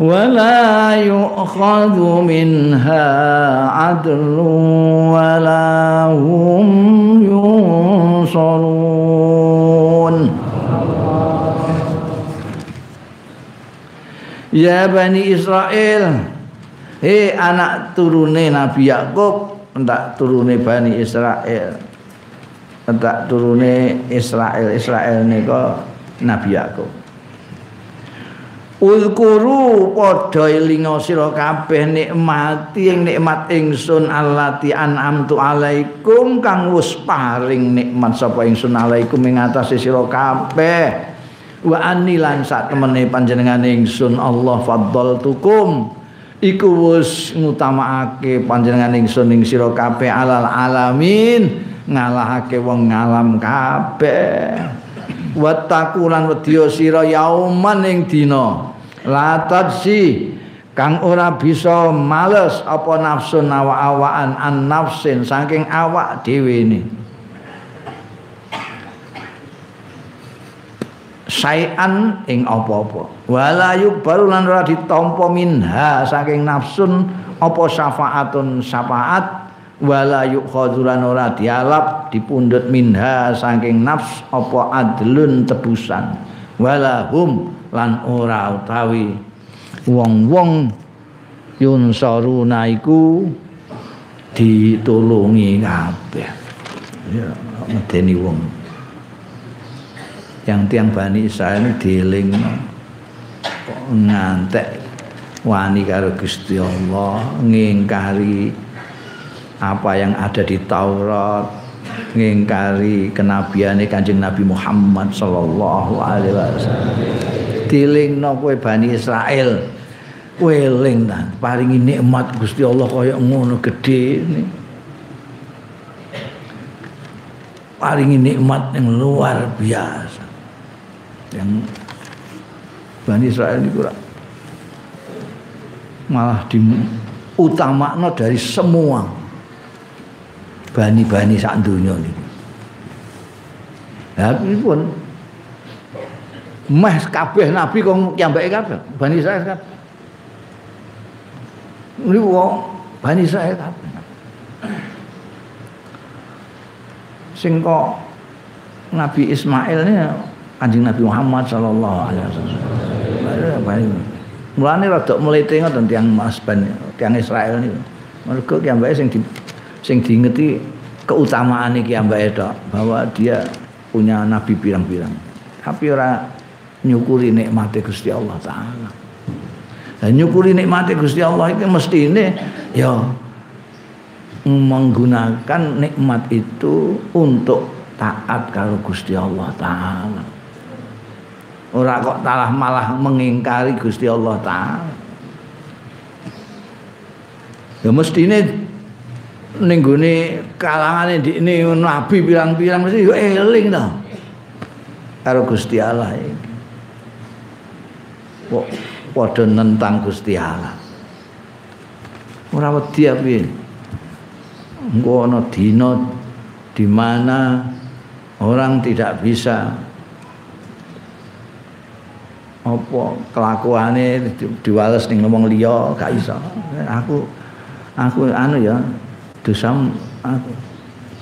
ولا يؤخذ منها عدل ولا هم ينصرون يا بني إسرائيل Hei anak turune Nabi Yakub, entak turune Bani Israel. Entak turune Israel, Israel nika Nabi Yakub. Ulkuru padha elinga sira kabeh nikmati ing nikmat ingsun allati an'amtu alaikum kang wis paring nikmat sapa ingsun alaikum ing atase sira kabeh. Wa anilan sak temene panjenengan ingsun Allah faddaltukum. Iku wis ngutamakake panjenengan ingsun ing sira kabeh alal alamin ngalahake wong ngalam kabeh wattaqulan wedya sira yauman ing dina. Latadsi kang ora bisa males apa nafsu nawa-awaan an nafsin saking awak dhewe ne sayan ing apa-apa. Wala yubaru lan ora ditampa minha saking nafsun apa syafaatun syafaat wala yukhadzulan ora dialap dipundhut minha saking nafs apa adlun tebusan. Wala hum lan ora utawi. Wong-wong yunsaruna iku ditulungi kabeh. Ya medeni wong. Yang tiang Bani Israel dieling ngantek wani karo Gusti Allah ngingkari apa yang ada di Taurat ngingkari kenabiane Kanjeng Nabi Muhammad sallallahu alaihi wasallam. Dilingno kowe Bani Israel kowe eling ta? Paringi nikmat Gusti Allah kaya ngono gedhe paringi nikmat yang luar biasa. Yang Bani Israel kurang malah diutamakno dari semua bani-bani sak ini. Tapi pun meh kabeh nabi kok kiambake kabeh Bani Israel kabeh. Ini kok Bani Israel kabeh. Sing Nabi Ismail ini Kanjeng Nabi Muhammad sallallahu alaihi wasallam. Mulane rada mlete ngoten tiyang Mas Ben, tiyang Israel niku. Mergo ki ambake sing sing diingeti keutamaan iki ambake tok bahwa dia punya nabi pirang-pirang. Tapi ora nyukuri nikmate Gusti Allah taala. Dan nyukuri nikmate Gusti Allah itu mesti ini ya menggunakan nikmat itu untuk taat kalau Gusti Allah taala. Ora kok talah malah mengingkari Gusti Allah taala. Ya mestine ning gone kalangane ndikne nabi pirang-pirang mesti yo eling to. Karo Gusti Allah iki. Kok padha nentang Gusti Allah. Ora wedi piye. Engko ana dina di mana orang tidak bisa apa kelakuane diwales ning ngomong liya gak iso aku aku anu ya dosa aku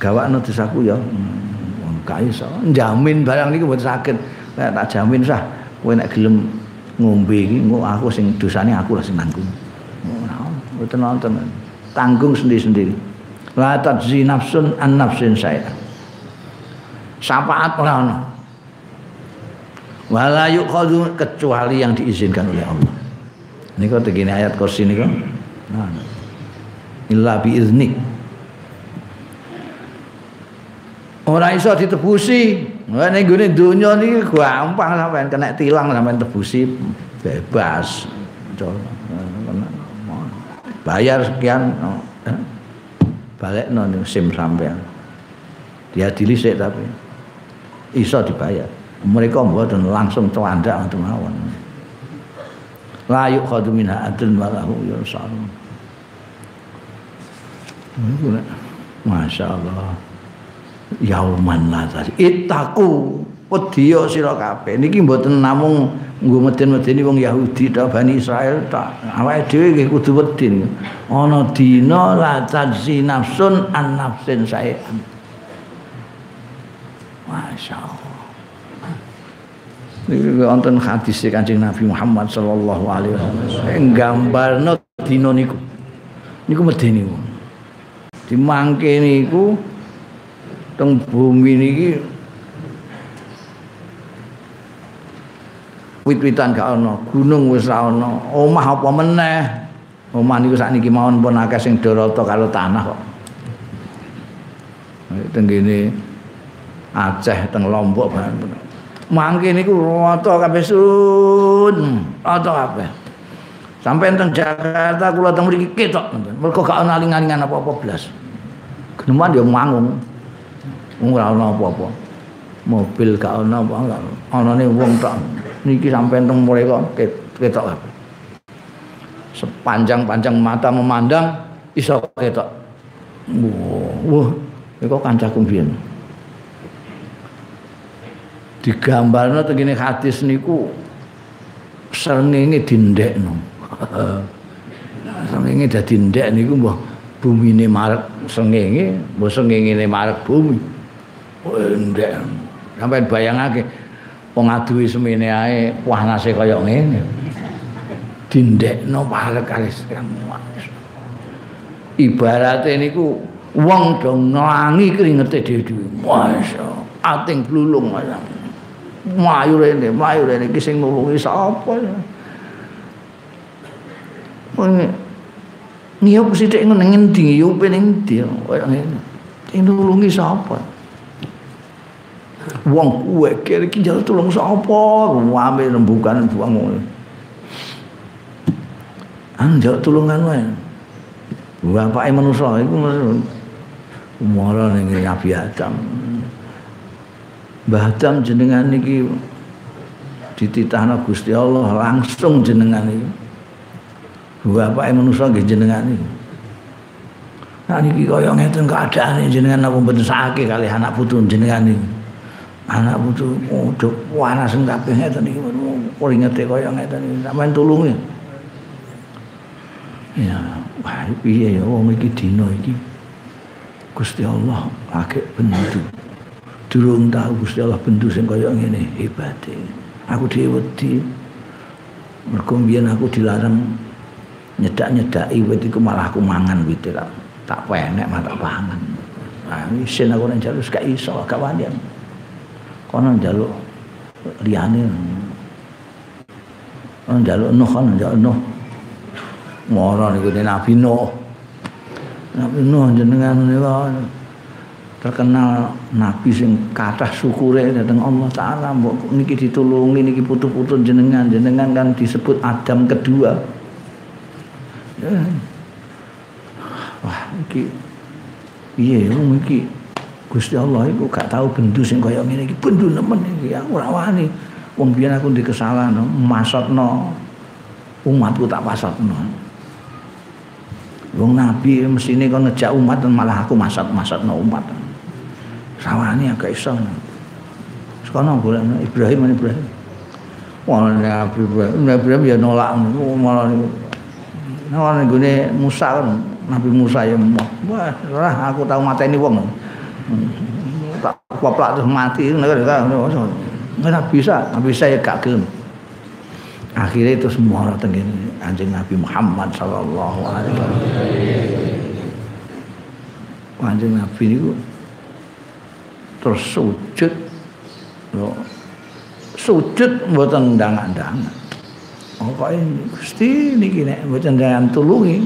gawakno dosaku ya. Hmm, gak iso jamin barang niku mboten saged. Tak jamin sah. Kowe nek gelem ngombe iki aku sing dosane aku lah sing nanggung. Mboten nonton. Tanggung sendiri-sendiri. La tajzi nafsun an nafsin saya syafaat ora ono. Wala yuqadu kecuali yang diizinkan oleh Allah. Niku tegene ayat kursi niku. Nah. Illa bi iznik. Ora iso ditebusi. Nek ning gone donya niki gampang sampean kena tilang sampean tebusi bebas. Bayar sekian balik no sim sampean. Dia dilisik tapi iso dibayar mereka mboten langsung celandak ngoten mawon la yukhadu minha adun wa lahu yursal Niku nek masyaallah. Yauman lazar. Itaku wedya sira kabeh. Niki mboten namung nggo meden-medeni wong Yahudi ta Bani Israel tak awake dhewe nggih kudu wedi. Ana dina la tajzi nafsun an nafsin saean. Masyaallah. Niki wonten hadis Kanjeng Nabi Muhammad sallallahu alaihi wasallam. Gambarno dina niku. Niku medeni wong. Dimangke niku teng bumi niki wit-witan gak ana, gunung wis ora ana, omah apa meneh. Omah niku sakniki mawon pun akeh sing dorata karo tanah kok. Teng kene Aceh teng Lombok barang. Mangke niku rata kabeh sun, rata kabeh. Sampai teng Jakarta kula teng mriki ketok, mergo gak ana aling-alingan apa-apa blas. Geneman dia mangung. Ora ana apa-apa. Mobil gak ana apa anane wong tok. Niki sampean teng mereka ketok kabeh. Sepanjang-panjang mata memandang iso ketok. Wah, iku kancaku mbiyen. Digambarno teng hadis niku srengenge dindekno. Srengenge dadi ndek niku mbah bumine marek srengenge, mbah srengenge marek bumi. Ndek. Sampai bayangake wong aduwe semene ae panase kaya ngene. Dindekno parek kalis ibarate niku wong do nglangi keringete dhewe masya ating blulung masya mayu rene mayu rene iki sing nulungi sapa ya? Niyo sithik ngono ngendi yo pening ndi kaya ngene. Sing nulungi sapa? Wong kira iki njaluk tulung sapa? Ngame rembukan buang ngono. An njaluk tulungan wae. Bapake manusa iku umara ning Nabi Adam. Mbah Adam jenengan iki dititahna Gusti Allah langsung jenengan iki. Bapake manusa nggih jenengan iki. Nah niki kaya ngeten keadaane jenengan napa mboten sakake kali anak putu jenengan iki anak putu udah panas kabeh ngeten iki keringete kaya ngeten iki. Sampean tulungi ya. Wah piye ya wong iki dina iki. Gusti Allah akeh bendu. Durung tahu Gusti Allah bendu sing kaya ngene hebate. Aku dhewe wedi. Mergo aku dilarang nyedak-nyedaki wit iku malah aku mangan wit tak tak penek malah tak pangan. Nah isin aku nang jalur gak iso gak wani kono njaluk liyane. Kono njaluk nuh kono njaluk nuh. Mara niku Nabi Nuh. Nabi Nuh jenengan niku terkenal nabi sing kathah syukure dateng Allah taala. Mbok niki ditulungi niki putu-putu jenengan. Jenengan kan disebut Adam kedua. Ya. wah iki piye iki Gusti Allah iku gak tahu bendu sing kaya ngene iki. Bendu nemen iki aku ora wani. Wong biyen aku ndek kesalahan masotno. Umatku tak pasotno wong nabi mesine kon ngejak umat malah aku masot-masotno umat. Sawani agak iso. Sekono golek Ibrahim Ibrahim. Wong nabi Ibrahim Ibrahim ya nolak malah Nah, ini Musa Nabi Musa ya, wah, aku tahu mata ini wong. Tak koplak terus mati nggak bisa nggak bisa ya gak gelem. Akhirnya itu semua orang tenggine anjing Nabi Muhammad Sallallahu Alaihi Wasallam. Anjing Nabi itu terus sujud sujud buatan ndang-ndang oh kok ini gusti niki nek mboten jangan tulungi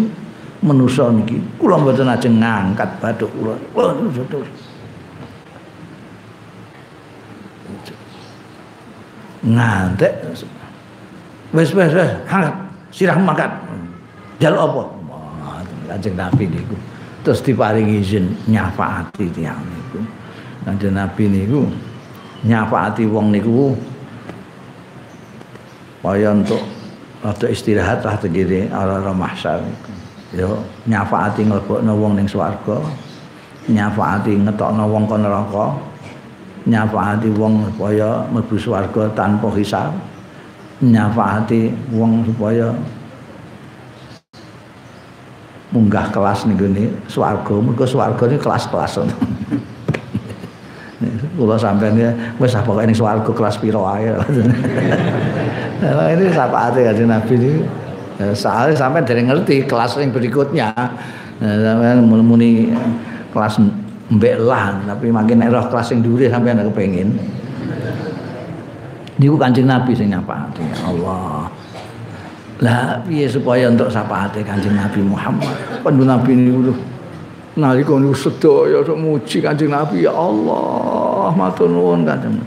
menusa niki kula mboten ajeng ngangkat bathuk kula. Terus ngantek. Wis wis wis hangat sirah makan jaluk apa? Kanjeng nabi niku. Terus diparingi izin nyafaati tiyang niku. Kanjeng nabi niku nyafaati wong niku. Kaya untuk rada istirahat lah tegire ala niku. Ya nyafaati nglebokno wong ning swarga nyafaati ngetokno wong kon neraka nyafaati wong supaya mlebu swarga tanpa hisab nyafaati wong supaya munggah kelas ning gone swarga. Mergo swarga ini kelas-kelas. Kula sampean ya wis apa ning swarga kelas piro Nah, ini syafaate kanjeng Nabi ini soalnya sampai dari ngerti kelas yang berikutnya. Nah, sampai muni kelas mbek tapi makin roh kelas dulu sampai anda kepengin. Niku kancing nabi sing nyapa ya Allah. Lah piye supaya untuk syafaate kancing nabi Muhammad? Pendu nabi niku nalika niku sedaya sok muji kancing nabi ya Allah matur nuwun kancing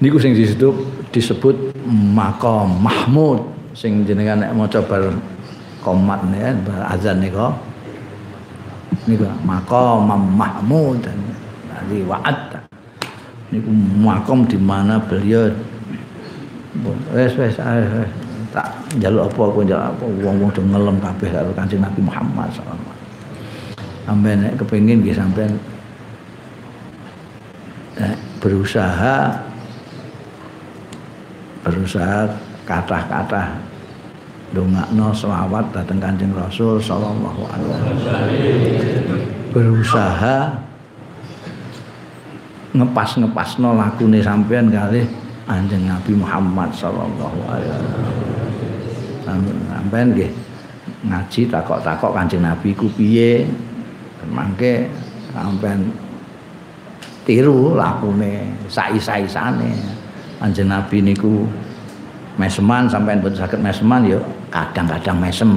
niku sing disebut disebut makom mahmud sing jenengan nek maca bar komat ya bar azan niku niku makom mahmud dan wa'ad niku makom di mana beliau? Wes wes tak jaluk apa aku jaluk apa. Wong-wong do ngelem kabeh karo Kanjeng Nabi Muhammad sallallahu alaihi wasallam. Sampai nek kepengin nggih sampean berusaha berusaha kata-kata dongakno selawat datang Kanjeng Rasul sallallahu alaihi wasallam. Berusaha ngepas-ngepasno lakune sampean kali Kanjeng Nabi Muhammad sallallahu alaihi wasallam. Sampean nggih ngaji takok-takok Kanjeng Nabi ku piye? Mangke sampean tiru lakune sai-saisane Kanjeng Nabi niku meseman sampean boten saged meseman ya kadang-kadang mesem.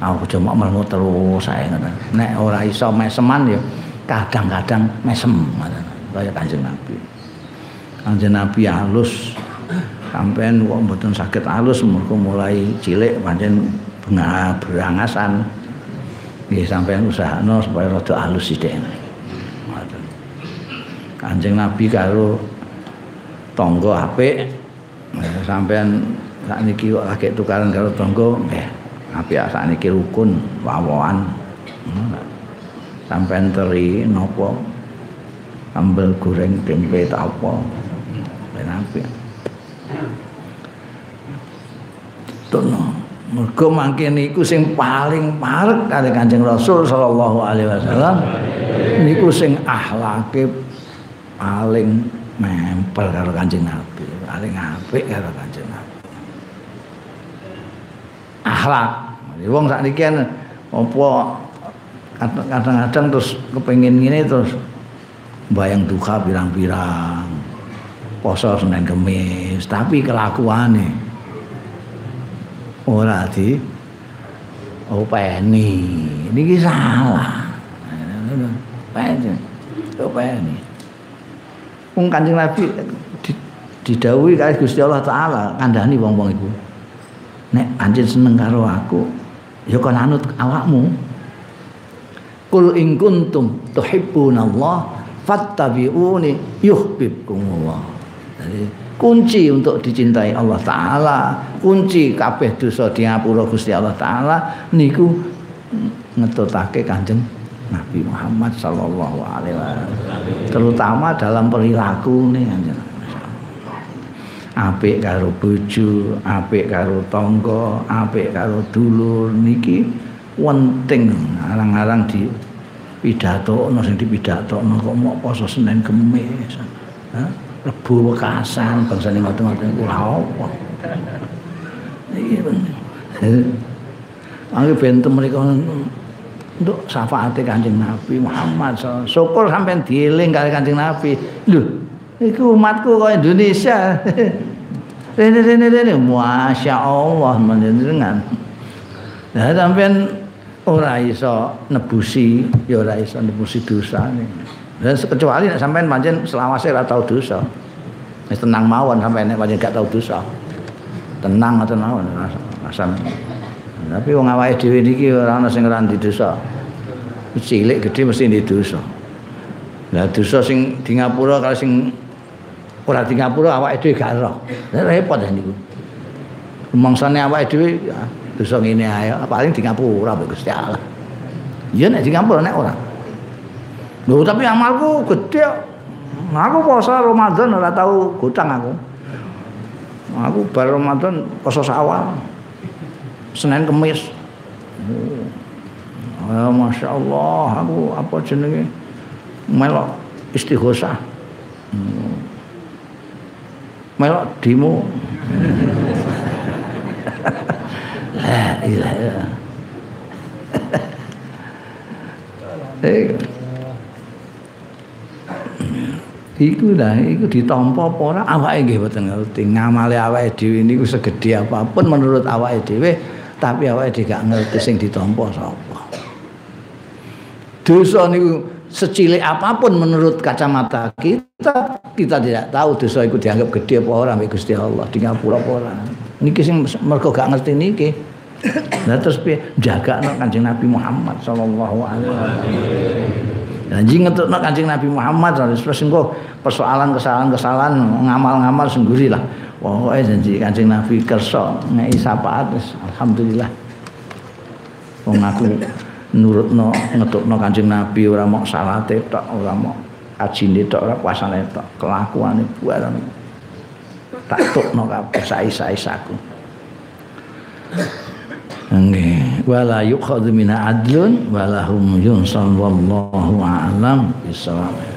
Aku cuma mlemu terus saya ngoten. Nek ora iso meseman ya kadang-kadang mesem ngoten. Kaya Kanjeng Nabi. Kanjeng Nabi halus sampean kok mboten saged halus mergo mulai cilik pancen berangasan. Nggih sampean usahano supaya rada halus sithik. Kanjeng Nabi karo tonggo apik sampean sakniki kok lagi tukaran karo tonggo nggih. Apik sakniki rukun wawoan. Sampean teri napa sambel goreng tempe ta apa. Apik. Tono mergo mangke niku sing paling parek kali Kanjeng Rasul sallallahu alaihi wasallam. Niku sing akhlake paling nempel karo Kanjeng Nabi, paling apik karo Kanjeng Nabi. Akhlak. Wong sakniki kan apa kadang-kadang terus kepengin ngene terus bayang duka pirang-pirang. Poso Senin Kamis, tapi kelakuane ora di openi. Niki salah. Peni. Openi. wong Kanjeng Nabi didhawuhi kali Gusti Allah taala kandhani wong-wong iku. Nek anjen seneng karo aku, ya kon anut awakmu. Kul in kuntum tuhibbunallah fattabi'uni yuhibbukumullah. Jadi kunci untuk dicintai Allah taala, kunci kabeh dosa diapura Gusti Allah taala niku ngetutake Kanjeng Nabi Muhammad Sallallahu Alaihi Wasallam terutama dalam perilaku nih apik karo bojo apik karo tangga apik karo dulur niki penting arang-arang di pidato sing dipidatono kok mau poso Senin Kemis ha Rebu Wekasan bangsane ngoten-ngoten kula apa iki Angge benten mereka untuk syafaate Kanjeng Nabi Muhammad. Syukur sampai dieling kali Kanjeng Nabi. Lho, iku umatku kok Indonesia. Rene rene rene Masya Allah menjenengan. Nah sampean ora iso nebusi, ya ora iso nebusi dosa Dan kecuali nek sampean pancen selawase ora tau dosa. Tenang mawon sampean nek pancen gak tau dosa. Tenang ngoten mawon rasa. Tapi wong awake dhewe niki ora ana sing ora dosa. Cilik gedhe mesti di dosa. Lah dosa sing di Ngapura kalau sing ora di Ngapura awake dhewe gak ero. Repot niku. Mangsane awake dhewe dosa ngene ae paling di ngapura mbek Gusti Allah. Ya nek di ngapura nek ora. Lho tapi amalku gede. Aku puasa Ramadan ora tahu gutang aku. Aku bar Ramadan poso sawal. Senin Kemis. Oh, Masya Allah, aku apa jenenge melok istighosah. Melok demo. La ilaha Eh, iku dah iku ditampa apa ora? Awake nggih mboten ngerti. Ngamale awake dhewe niku segedhe apapun menurut awake dhewe tapi awake dhewe gak ngerti sing ditampa sapa. Dosa niku secilik apa pun menurut kacamata kita kita tidak tahu dosa itu dianggap gede apa ora mbek Gusti Allah di ngapura apa ora niki sing mergo gak ngerti niki Nah terus piye jagakno Kanjeng Nabi Muhammad sallallahu alaihi wasallam. Janji ngetokno Kanjeng Nabi Muhammad terus engko persoalan kesalahan-kesalahan ngamal-ngamal sendiri lah. Pokoke janji Kanjeng Nabi kersa ngei syafaat alhamdulillah. Wong aku nurutno ngetokno Kanjeng Nabi ora mau salate tok, ora mau ajine tok, ora puasane tok, kelakuane buaran. Tak tukno kabeh sai-saisaku. Nggih, wala yukhadhu min adlun wala hum yunsal wallahu a'lam bisawab.